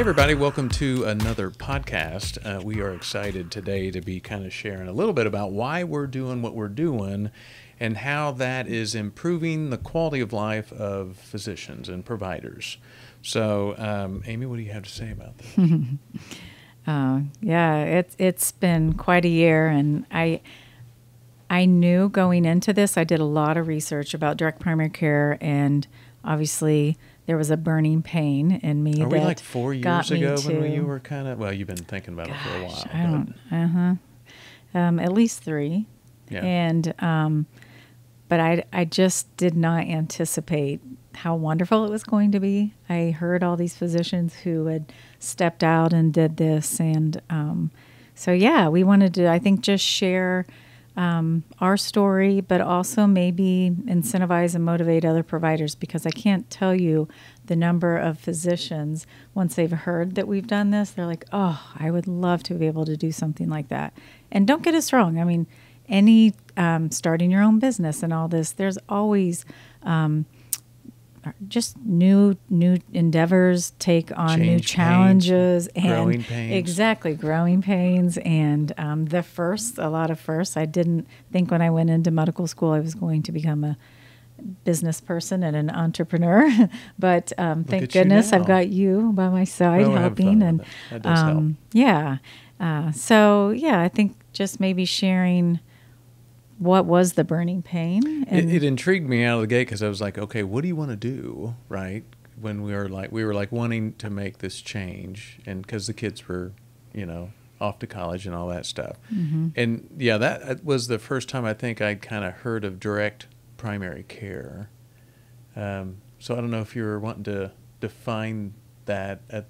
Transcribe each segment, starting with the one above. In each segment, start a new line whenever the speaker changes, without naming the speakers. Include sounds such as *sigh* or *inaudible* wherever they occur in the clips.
Hey, everybody, welcome to another podcast. Uh, we are excited today to be kind of sharing a little bit about why we're doing what we're doing and how that is improving the quality of life of physicians and providers. So, um, Amy, what do you have to say about that? *laughs*
uh, yeah, it's it's been quite a year, and I I knew going into this, I did a lot of research about direct primary care, and obviously there was a burning pain in me.
Are we like four years ago
to,
when you were kind of well? You've been thinking about
gosh,
it for a while.
I don't. Uh huh. Um, at least three.
Yeah.
And um, but I I just did not anticipate how wonderful it was going to be. I heard all these physicians who had stepped out and did this, and um, so yeah, we wanted to I think just share um, our story, but also maybe incentivize and motivate other providers because I can't tell you the number of physicians, once they've heard that we've done this, they're like, oh, I would love to be able to do something like that. And don't get us wrong. I mean, any um, starting your own business and all this, there's always um, just new new endeavors take on
Change
new
pains,
challenges and
growing pains.
exactly growing pains and um, the first a lot of firsts i didn't think when i went into medical school i was going to become a business person and an entrepreneur *laughs* but um, thank goodness i've got you by my side helping and
with it. That does help.
um, yeah uh, so yeah i think just maybe sharing what was the burning pain
It, it intrigued me out of the gate because I was like, okay, what do you want to do, right? When we were like, we were like wanting to make this change, and because the kids were, you know, off to college and all that stuff,
Mm-hmm.
and yeah, that was the first time I think I'd kind of heard of direct primary care. Um, so I don't know if you were wanting to define that at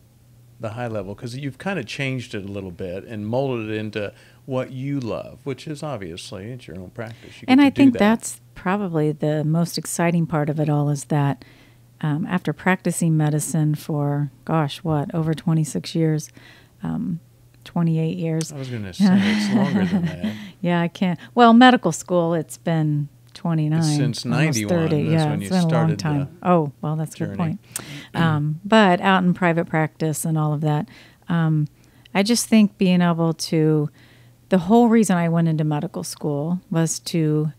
the high level because you've kind of changed it a little bit and molded it into what you love, which is obviously it's your own practice. You
and I think
that.
that's probably the most exciting part of it all is that um, after practicing medicine for, gosh, what, over 26 years, um, 28 years.
I was going to say it's longer than that. *laughs*
Yeah, I can't. Well, medical school, it's been 29.
since
almost
91,
30.
that's
Yeah,
when
it's
you
been a long time. Oh, well, that's a good point. Um, but out in private practice and all of that, um, I just think being able to, the whole reason I went into medical school was to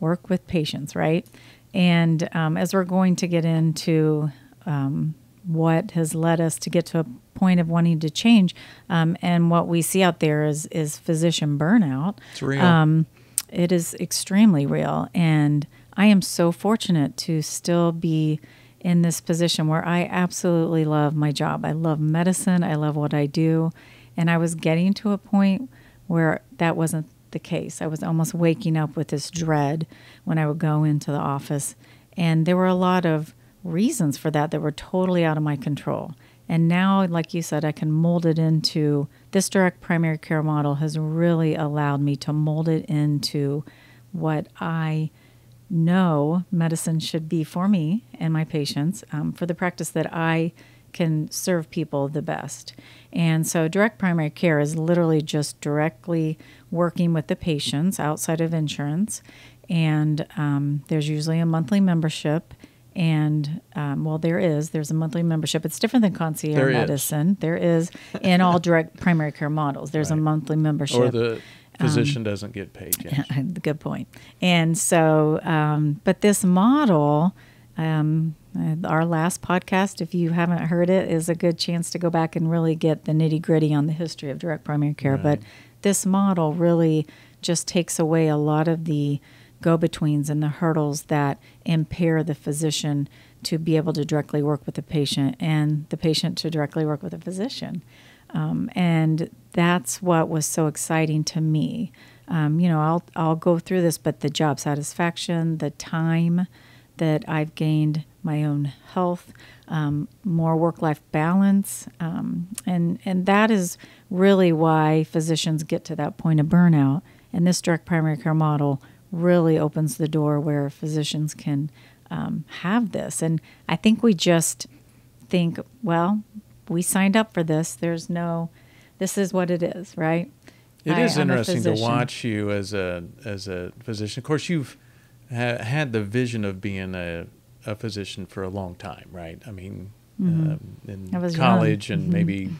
work with patients, right? And um, as we're going to get into um, what has led us to get to a point of wanting to change, um, and what we see out there is is physician burnout.
It's real.
Um, it is extremely real, and I am so fortunate to still be in this position where I absolutely love my job. I love medicine. I love what I do, and I was getting to a point where that wasn't the case. I was almost waking up with this dread when I would go into the office. And there were a lot of reasons for that that were totally out of my control. And now, like you said, I can mold it into this direct primary care model has really allowed me to mold it into what I know medicine should be for me and my patients um, for the practice that I can serve people the best. And so, direct primary care is literally just directly working with the patients outside of insurance. And um, there's usually a monthly membership. And um, well, there is. There's a monthly membership. It's different than concierge
There is.
medicine. There is in all direct primary care models. There's a monthly membership.
or the
Um,
physician doesn't get paid. Yes. *laughs*
Good point. And so, um, but this model, um, uh, our last podcast, if you haven't heard it, is a good chance to go back and really get the nitty gritty on the history of direct primary care.
Right.
But this model really just takes away a lot of the go betweens and the hurdles that impair the physician to be able to directly work with the patient and the patient to directly work with the physician. Um, and that's what was so exciting to me. Um, you know, I'll I'll go through this, but the job satisfaction, the time that I've gained, my own health, um, more work-life balance, um, and and that is really why physicians get to that point of burnout. And this direct primary care model really opens the door where physicians can um, have this. And I think we just think, well, we signed up for this. There's no, this is what it is, right?
It
I-
is interesting to watch you as a as a physician. Of course, you've ha- had the vision of being a a physician for a long time, right? I mean, um, in
Mm-hmm. I was
college
young.
and
Mhm.
maybe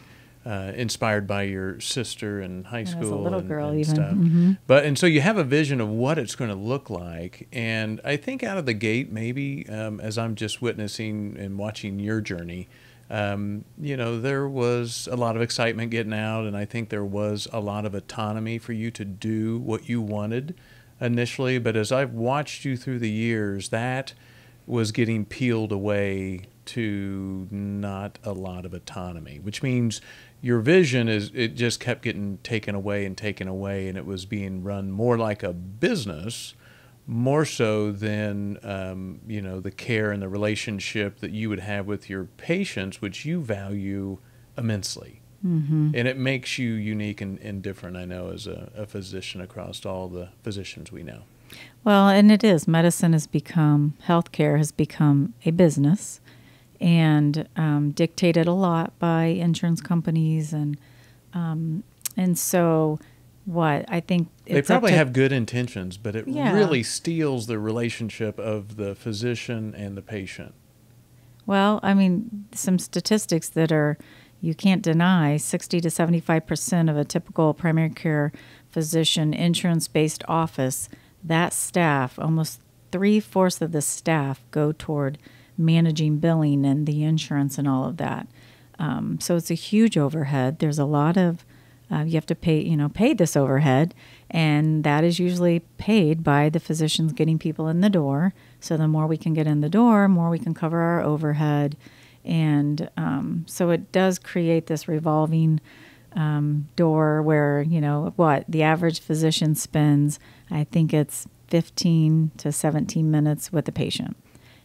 uh, inspired by your sister in high
And as a
school
little
and,
girl
and
even.
stuff.
Mhm.
But and so you have a vision of what it's going to look like, and I think out of the gate, maybe um, as I'm just witnessing and watching your journey, um, you know, there was a lot of excitement getting out, and I think there was a lot of autonomy for you to do what you wanted initially. But as I've watched you through the years, that was getting peeled away to not a lot of autonomy, which means your vision is it just kept getting taken away and taken away, and it was being run more like a business, more so than um, you know the care and the relationship that you would have with your patients, which you value immensely.
Mm-hmm.
And it makes you unique and, and different, I know, as a, a physician across all the physicians we know.
Well, and it is. Medicine has become, healthcare has become a business and um, dictated a lot by insurance companies. And, um, and so, what? I think
They probably
to-
have good intentions, but it
Yeah.
really steals the relationship of the physician and the patient.
Well, I mean, some statistics that are you can't deny 60 to 75% of a typical primary care physician insurance based office, that staff, almost three fourths of the staff go toward managing billing and the insurance and all of that. Um, so it's a huge overhead. There's a lot of uh, you have to pay, you know, pay this overhead, and that is usually paid by the physicians getting people in the door. So the more we can get in the door, more we can cover our overhead, and um, so it does create this revolving um, door where you know what the average physician spends. I think it's 15 to 17 minutes with the patient,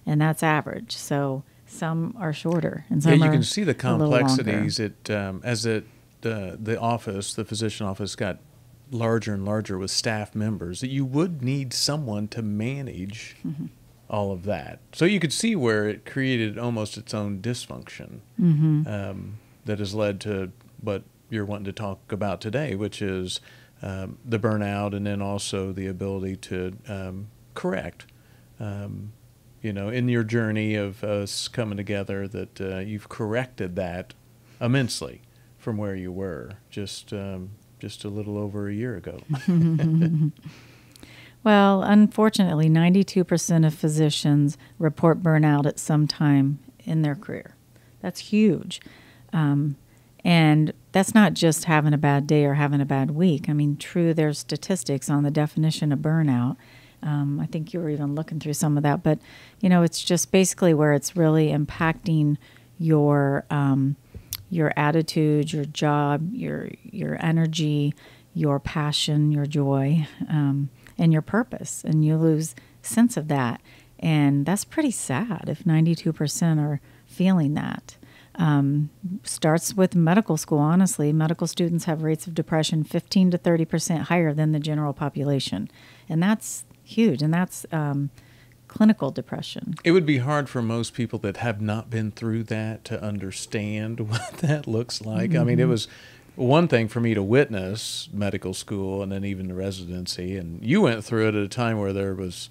and that's average. So some are shorter, and some are
yeah, you can see the
a little longer.
complexities. It um, as it the the office, the physician office, got larger and larger with staff members. That you would need someone to manage
Mm-hmm.
all of that. So you could see where it created almost its own dysfunction
Mm-hmm.
um, that has led to what you're wanting to talk about today, which is um, the burnout, and then also the ability to um, correct. Um, you know, in your journey of us coming together, that uh, you've corrected that immensely from where you were just um, just a little over a year ago. *laughs*
Well, unfortunately, 92% of physicians report burnout at some time in their career. That's huge. Um, and that's not just having a bad day or having a bad week. I mean, true, there's statistics on the definition of burnout. Um, I think you were even looking through some of that. But, you know, it's just basically where it's really impacting your. Um, your attitude, your job, your your energy, your passion, your joy, um, and your purpose, and you lose sense of that, and that's pretty sad if ninety two percent are feeling that. Um, starts with medical school. Honestly, medical students have rates of depression fifteen to thirty percent higher than the general population, and that's huge. And that's um, clinical depression.
It would be hard for most people that have not been through that to understand *laughs* what that looks like. I mean, it was one thing for me to witness medical school and then even the residency, and you went through it at a time where there was,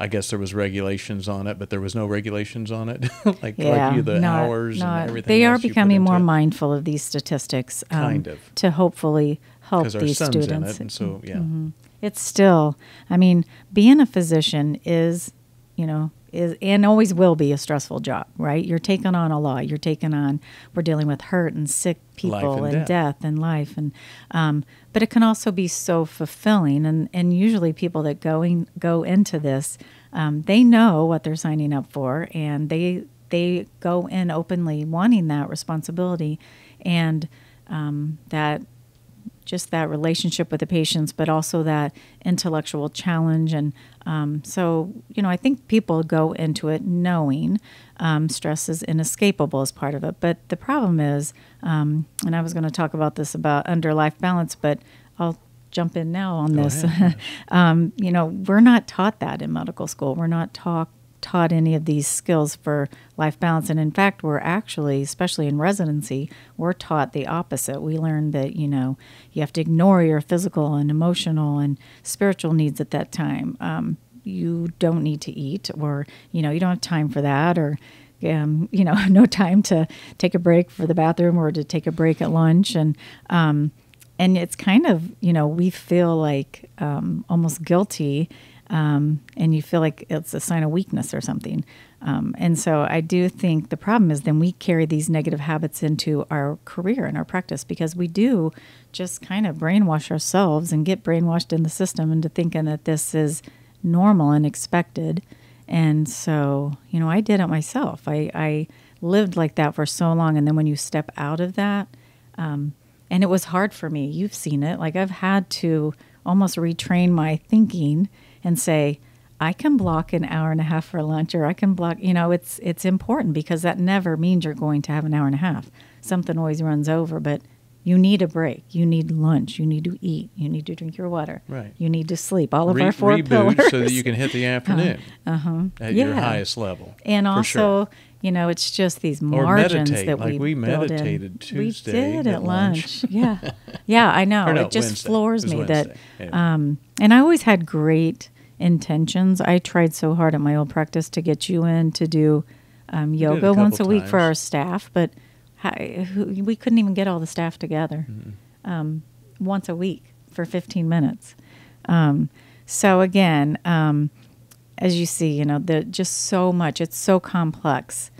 I guess there was regulations on it, but there was no regulations on it, *laughs* like like you, the
not-
hours
not-
and everything.
They are
else you put
becoming more
it.
mindful of these statistics, um,
Kind of.
to hopefully help these
son's in
students.
it, and so yeah.
Mhm. It's still, I mean, being a physician is, you know, is and always will be a stressful job, right? You're taking on a lot. You're taking on. We're dealing with hurt and sick people
and death
and life, and um, but it can also be so fulfilling. And and usually people that going go into this, um, they know what they're signing up for, and they they go in openly wanting that responsibility, and um, that just that relationship with the patients, but also that intellectual challenge. And um, so, you know, I think people go into it knowing um, stress is inescapable as part of it. But the problem is, um, and I was going to talk about this about under life balance, but I'll jump in now on
Go
this. *laughs* um, you know, we're not taught that in medical school. We're not taught taught any of these skills for life balance. And in fact we're actually especially in residency we're taught the opposite. We learn that you know you have to ignore your physical and emotional and spiritual needs at that time. Um, you don't need to eat or you know you don't have time for that or um, you know, *laughs* no time to take a break for the bathroom or to take a break at lunch, and um, and it's kind of you know we feel like um, almost guilty, um, and you feel like it's a sign of weakness or something. Um, and so I do think the problem is then we carry these negative habits into our career and our practice because we do just kind of brainwash ourselves and get brainwashed in the system into thinking that this is normal and expected. And so, you know, I did it myself. I, I lived like that for so long. And then when you step out of that, um, and it was hard for me, you've seen it. Like I've had to almost retrain my thinking and say, I can block an hour and a half for lunch or I can block, you know, it's it's important because that never means you're going to have an hour and a half. Something always runs over, but you need a break. You need lunch. You need to eat. You need to drink your water.
Right.
You need to sleep. All of
Re-
our four
reboot
pillars.
so that you can hit the *laughs* afternoon
uh-huh.
at
yeah.
your highest level.
And also,
sure.
You know, it's just these margins that
like
we
we
build in.
meditated Tuesday
We did
at
at
lunch.
lunch. *laughs* yeah, yeah, I know.
No,
it just
Wednesday.
floors
It
me
Wednesday.
that.
Anyway.
Um, and I always had great intentions. I tried so hard at my old practice to get you in to do um,
it a
yoga once a
couple
week for our staff, but who, we couldn't even get all the staff together
Mm-hmm.
um, once a week for 15 minutes. Um, so again, um, as you see, you know, just so much. It's so complex,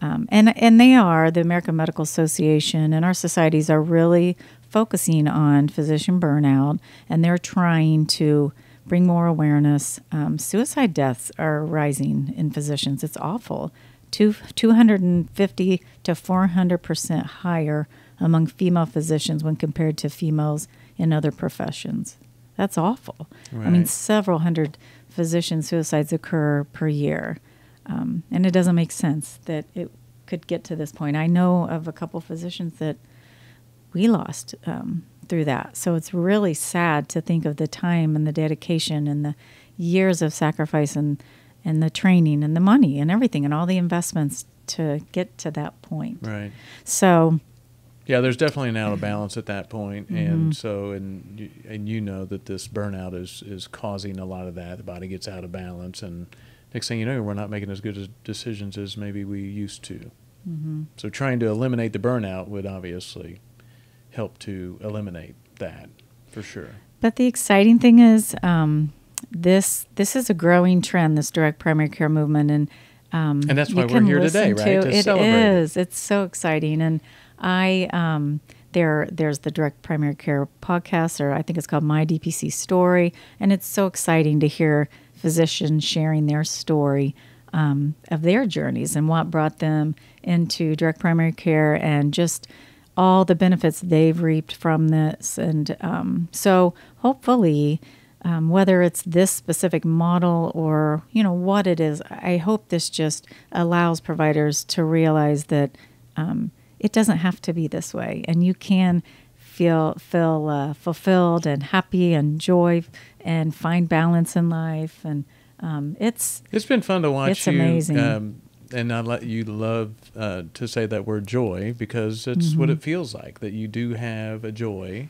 um, and and they are the American Medical Association and our societies are really focusing on physician burnout, and they're trying to bring more awareness. Um, suicide deaths are rising in physicians. It's awful. Two, 250 to 400 percent higher among female physicians when compared to females in other professions. That's awful. I mean, several hundred physician suicides occur per year. Um, and it doesn't make sense that it could get to this point. I know of a couple physicians that we lost um, through that. So it's really sad to think of the time and the dedication and the years of sacrifice and, and the training and the money and everything and all the investments to get to that point.
Right.
So,
Yeah, there's definitely an out of balance at that point,
Mm-hmm.
and so and you, and you know that this burnout is is causing a lot of that. The body gets out of balance, and next thing you know, we're not making as good as decisions as maybe we used to.
mhm.
So trying to eliminate the burnout would obviously help to eliminate that for sure.
But the exciting thing is, um, this this is a growing trend. This direct primary care movement, and um,
And that's why we're here today,
listen
right? To
It
celebrate it.
is. It's so exciting, and I um, there there's the direct primary care podcast, or I think it's called My DPC Story, and it's so exciting to hear physicians sharing their story um, of their journeys and what brought them into direct primary care, and just all the benefits they've reaped from this. And um, so hopefully, um, whether it's this specific model or you know what it is, I hope this just allows providers to realize that um, it doesn't have to be this way, and you can feel feel uh, fulfilled and happy and joy and find balance in life. And um, it's
It's been fun to watch
It's
you,
amazing.
Um, and I let you love uh, to say that word joy because it's what
Mhm.
it feels like that you do have a joy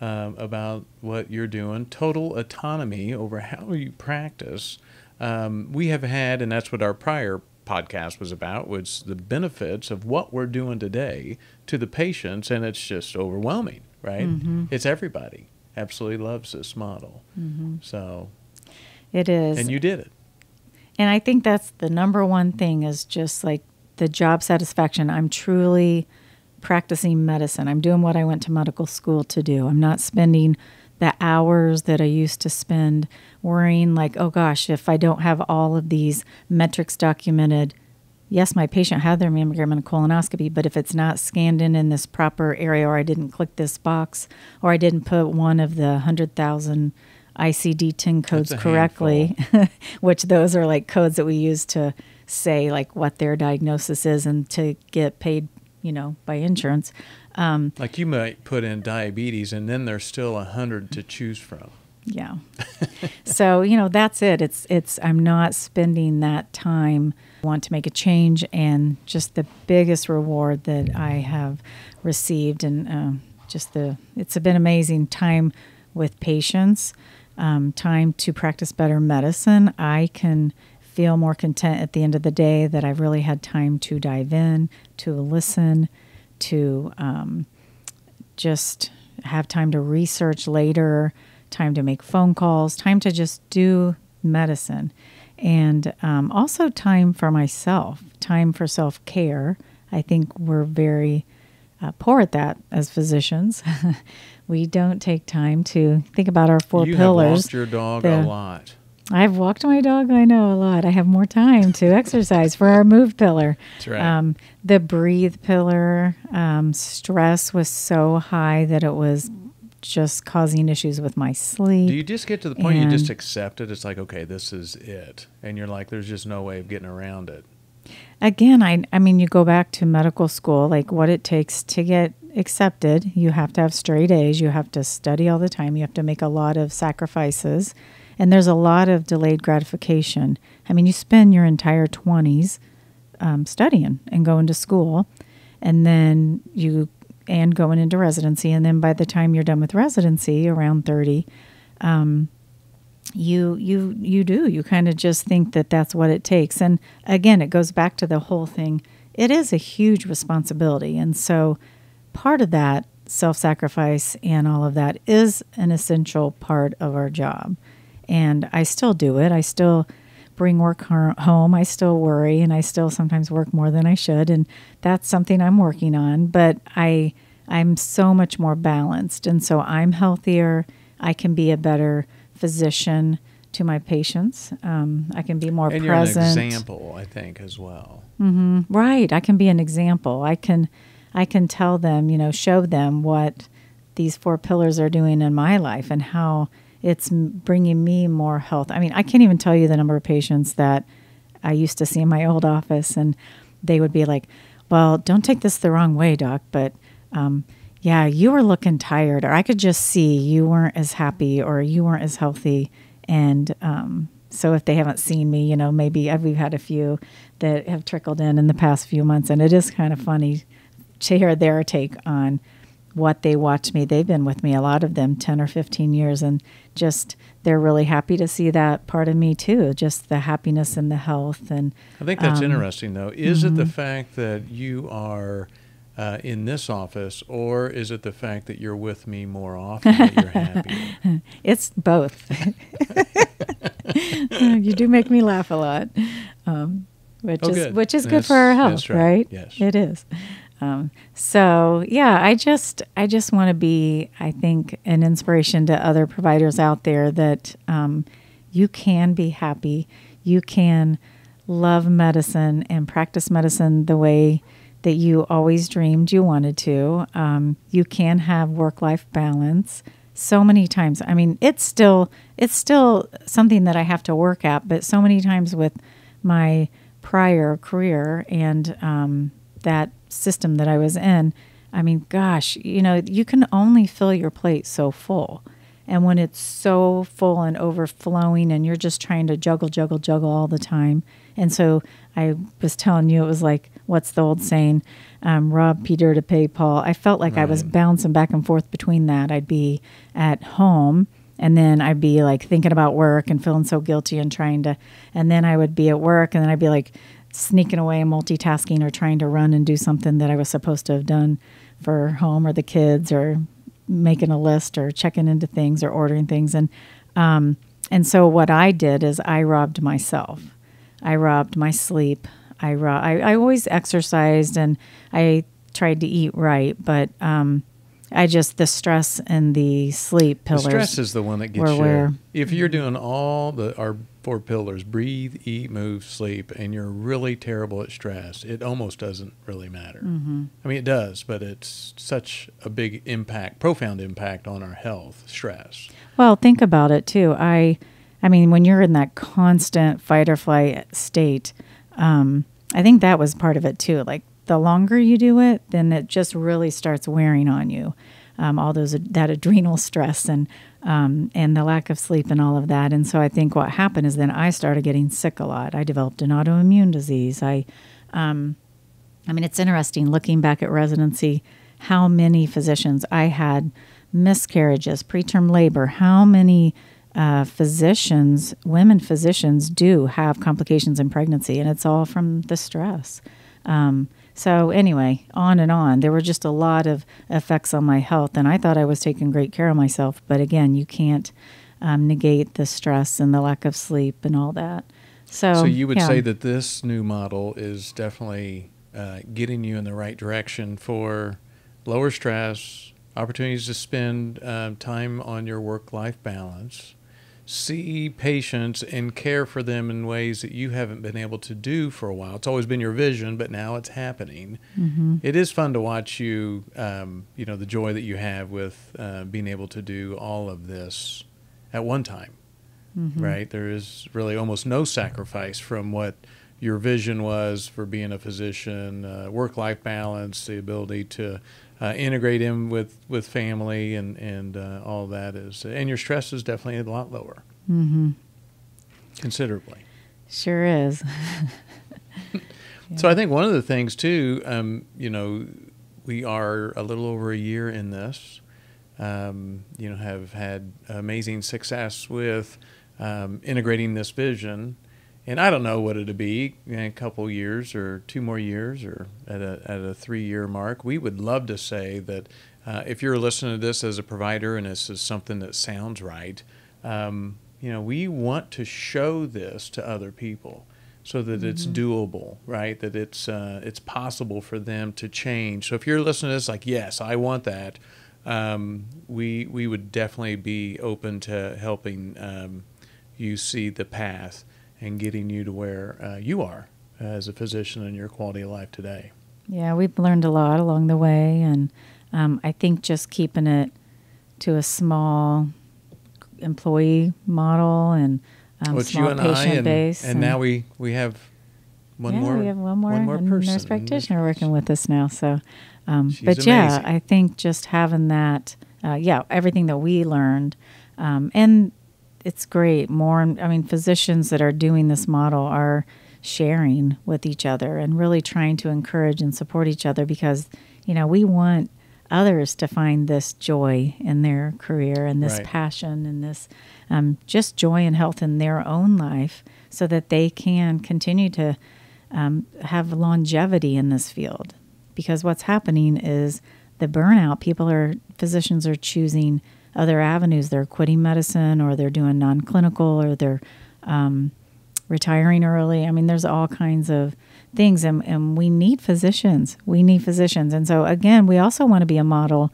um, about what you're doing, total autonomy over how you practice. Um, we have had, and that's what our prior podcast was about, was the benefits of what we're doing today to the patients, and it's just overwhelming, right?
Mhm.
It's everybody absolutely loves this model.
Mhm.
So,
it is
and you did it.
And I think that's the number one thing is just like the job satisfaction. I'm truly practicing medicine. I'm doing what I went to medical school to do. I'm not spending the hours that I used to spend worrying, like, oh gosh, if I don't have all of these metrics documented, yes, my patient had their mammogram and colonoscopy, but if it's not scanned in in this proper area, or I didn't click this box, or I didn't put one of the 100,000 ICD 10 codes correctly, *laughs* which those are like codes that we use to say like what their diagnosis is and to get paid, you know, by insurance. Um,
Like you might put in diabetes, and then there's still a hundred to choose from.
Yeah. so, you know, that's it. It's it's I'm not spending that time want to make a change and just the biggest reward that I have received and um, just the it's been amazing time with patients, um, time to practice better medicine. I can feel more content at the end of the day that I've really had time to dive in, to listen, to um, just have time to research later, time to make phone calls, time to just do medicine, and um, also time for myself, time for self care. I think we're very uh, poor at that as physicians. *laughs* we don't take time to think about our four
you
pillars.
have walked your dog
The-
a lot.
I've walked my dog, I know a lot. I have more time to *laughs* exercise for our move pillar.
That's right.
Um, the breathe pillar, um, stress was so high that it was just causing issues with my sleep.
Do you just get to the point you just accept it? It's like, okay, this is it. And you're like, there's just no way of getting around it.
Again, I, I mean, you go back to medical school, like what it takes to get accepted. You have to have straight A's. You have to study all the time. You have to make a lot of sacrifices. And there's a lot of delayed gratification. I mean, you spend your entire 20s um, studying and going to school, and then you and going into residency. And then by the time you're done with residency, around 30, um, you you you do. You kind of just think that that's what it takes. And again it goes back to the whole thing. It is a huge responsibility. And so part of that self-sacrifice and all of that is an essential part of our job. And i still do it. I still bring work home i still worry and i still sometimes work more than i should and that's something i'm working on but i i'm so much more balanced and so i'm healthier i can be a better physician to my patients um, i can be more
and
present
an example, I think, as well.
hmm Right. I can be an example. I can, I can tell them, you know, show them what these four pillars are doing in my life and how it's bringing me more health. I mean, I can't even tell you the number of patients that I used to see in my old office, and they would be like, "Well, don't take this the wrong way, doc, but." Um, yeah, you were looking tired, or I could just see you weren't as happy, or you weren't as healthy. And um, so, if they haven't seen me, you know, maybe I've, we've had a few that have trickled in in the past few months, and it is kind of funny to hear their take on what they watch me. They've been with me, a lot of them, 10 or 15 years, and just they're really happy to see that part of me too, just the happiness and the health. And
I think that's
um,
interesting, though. Is it the
mhm.
fact that you are uh, in this office, or is it the fact that you're with me more often that you're happy? *laughs*
It's both. *laughs* you do make me laugh a lot, um, which
Oh,
is
good.
which is good
That's-
for our health,
right.
right?
Yes.
it is. Um, so yeah, I just I just want to be, I think, an inspiration to other providers out there that um, you can be happy, you can love medicine and practice medicine the way that you always dreamed you wanted to. Um, you can have work life balance so many times. I mean, it's still it's still something that I have to work at, but so many times with my prior career and um, that system that I was in, I mean, gosh, you know, you can only fill your plate so full. And when it's so full and overflowing, and you're just trying to juggle, juggle, juggle all the time. And so I was telling you, it was like, what's the old saying? Um, rob Peter to pay Paul. I felt like I was bouncing back and forth between that. I'd be at home and then I'd be like thinking about work and feeling so guilty and trying to, and then I would be at work and then I'd be like sneaking away and multitasking or trying to run and do something that I was supposed to have done for home or the kids or making a list or checking into things or ordering things and um, and so what I did is I robbed myself. I robbed my sleep. I, ro- I I always exercised and I tried to eat right, but um, I just the stress and the sleep
The
pillars.
stress is the one that gets you.
where-
If you're doing all the our four pillars, breathe, eat, move, sleep, and you're really terrible at stress, it almost doesn't really matter.
Mhm.
I mean, it does, but it's such a big impact, profound impact on our health, stress.
Well, think about it too. I, I mean, when you're in that constant fight or flight state, um, I think that was part of it too. Like the longer you do it, then it just really starts wearing on you. Um, all those that adrenal stress and um, and the lack of sleep and all of that. And so I think what happened is then I started getting sick a lot. I developed an autoimmune disease. I, um, I mean, it's interesting looking back at residency, how many physicians I had miscarriages, preterm labor, how many uh, physicians, women physicians, do have complications in pregnancy, and it's all from the stress. Um, so, anyway, on and on. There were just a lot of effects on my health, and I thought I was taking great care of myself. But again, you can't um, negate the stress and the lack of sleep and all that. So,
So you would
yeah.
say that this new model is definitely uh, getting you in the right direction for lower stress, opportunities to spend um, time on your work-life balance, see patients and care for them in ways that you haven't been able to do for a while. It's always been your vision, but now it's happening.
Mm-hmm.
It is fun to watch you, um, you know, the joy that you have with uh, being able to do all of this at one time
Mhm.
right? There is really almost no sacrifice from what your vision was for being a physician, uh, work-life balance, the ability to uh, integrate in with, with family, and and uh, all that is, and your stress is definitely a lot lower,
Mm-hmm.
considerably.
Sure is. *laughs*
So I think one of the things too, um, you know, we are a little over a year in this. Um, you know, have had amazing success with um, integrating this vision, and I don't know what it'll be in a couple years or two more years or at a at a three year mark. We would love to say that uh, if you're listening to this as a provider and this is something that sounds right, um, you know, we want to show this to other people so that it's doable, right? That it's uh, it's possible for them to change. So if you're listening to this, like, yes, I want that. Um, we we would definitely be open to helping um, you see the path and getting you to where uh, you are as a physician in your quality of life today.
Yeah, we've learned a lot along the way, and um, I think just keeping it to a small employee model and um,
Well,
small
and
patient
and,
base,
and now we we have one
yeah,
more
we have one more,
one more person.
nurse practitioner working with us now. So, um, but yeah. I think just having that, uh, yeah, everything that we learned, um, and it's great. More, I mean, physicians that are doing this model are sharing with each other and really trying to encourage and support each other because you know we want others to find this joy in their career and this
Right.
passion and this um, just joy and health in their own life so that they can continue to um, have longevity in this field. Because what's happening is the burnout, people are, physicians are choosing other avenues. They're quitting medicine or they're doing non clinical or they're um, retiring early. I mean, there's all kinds of things, and, and we need physicians. We need physicians. And so, again, we also want to be a model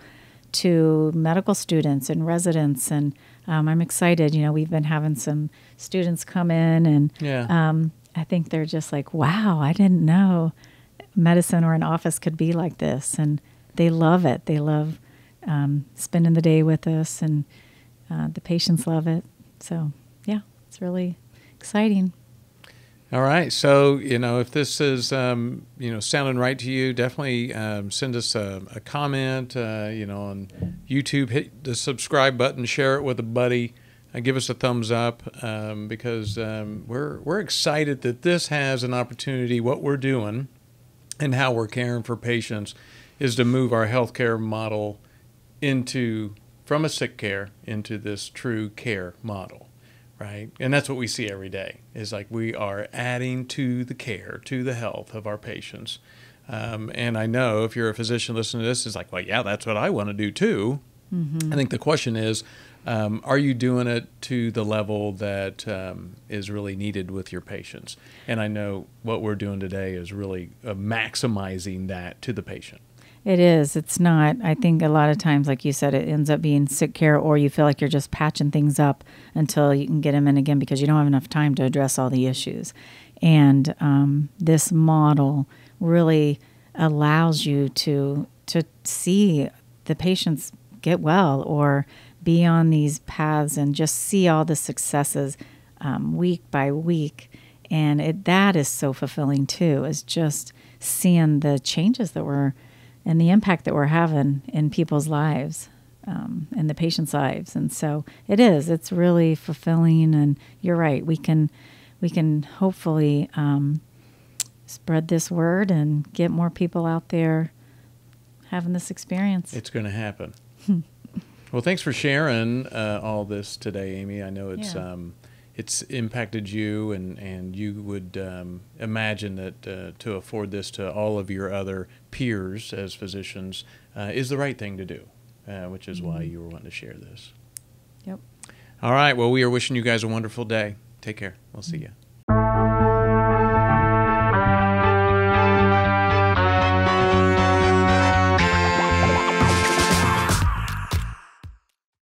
to medical students and residents. And um, I'm excited. You know, we've been having some students come in, and
Yeah.
um, I think they're just like, wow, I didn't know medicine or an office could be like this. And they love it. They love um, spending the day with us, and uh, the patients love it. So, yeah, it's really exciting.
All right. So, you know, if this is, um, you know, sounding right to you, definitely um, send us a, a comment, uh, you know, on YouTube. Hit the subscribe button, share it with a buddy, uh, give us a thumbs up um, because um, we're, we're excited that this has an opportunity. What we're doing and how we're caring for patients is to move our healthcare model into from a sick care into this true care model right? And that's what we see every day is like we are adding to the care to the health of our patients. Um, and i know if you're a physician listening to this is like well yeah that's what i want to do too. I think the question is um, are you doing it to the level that um, is really needed with your patients? And i know what we're doing today is really uh, maximizing that to the patient
It is. It's not. I think a lot of times, like you said, it ends up being sick care, or you feel like you're just patching things up until you can get them in again because you don't have enough time to address all the issues. And um, this model really allows you to to see the patients get well or be on these paths and just see all the successes um, week by week. And it, that is so fulfilling too, is just seeing the changes that we're and the impact that we're having in people's lives um, and the patients' lives. And so it is. It's really fulfilling. And you're right. We can we can hopefully um, spread this word and get more people out there having this experience.
it's going to happen *laughs* Well, thanks for sharing uh, all this today, Amy. I know it's
Yeah.
um, it's impacted you, and and you would um, imagine that uh, to afford this to all of your other peers as physicians uh, is the right thing to do, uh, which is why
Mhm.
you were wanting to share this.
Yep.
All right. Well, we are wishing you guys a wonderful day. Take care. We'll see you.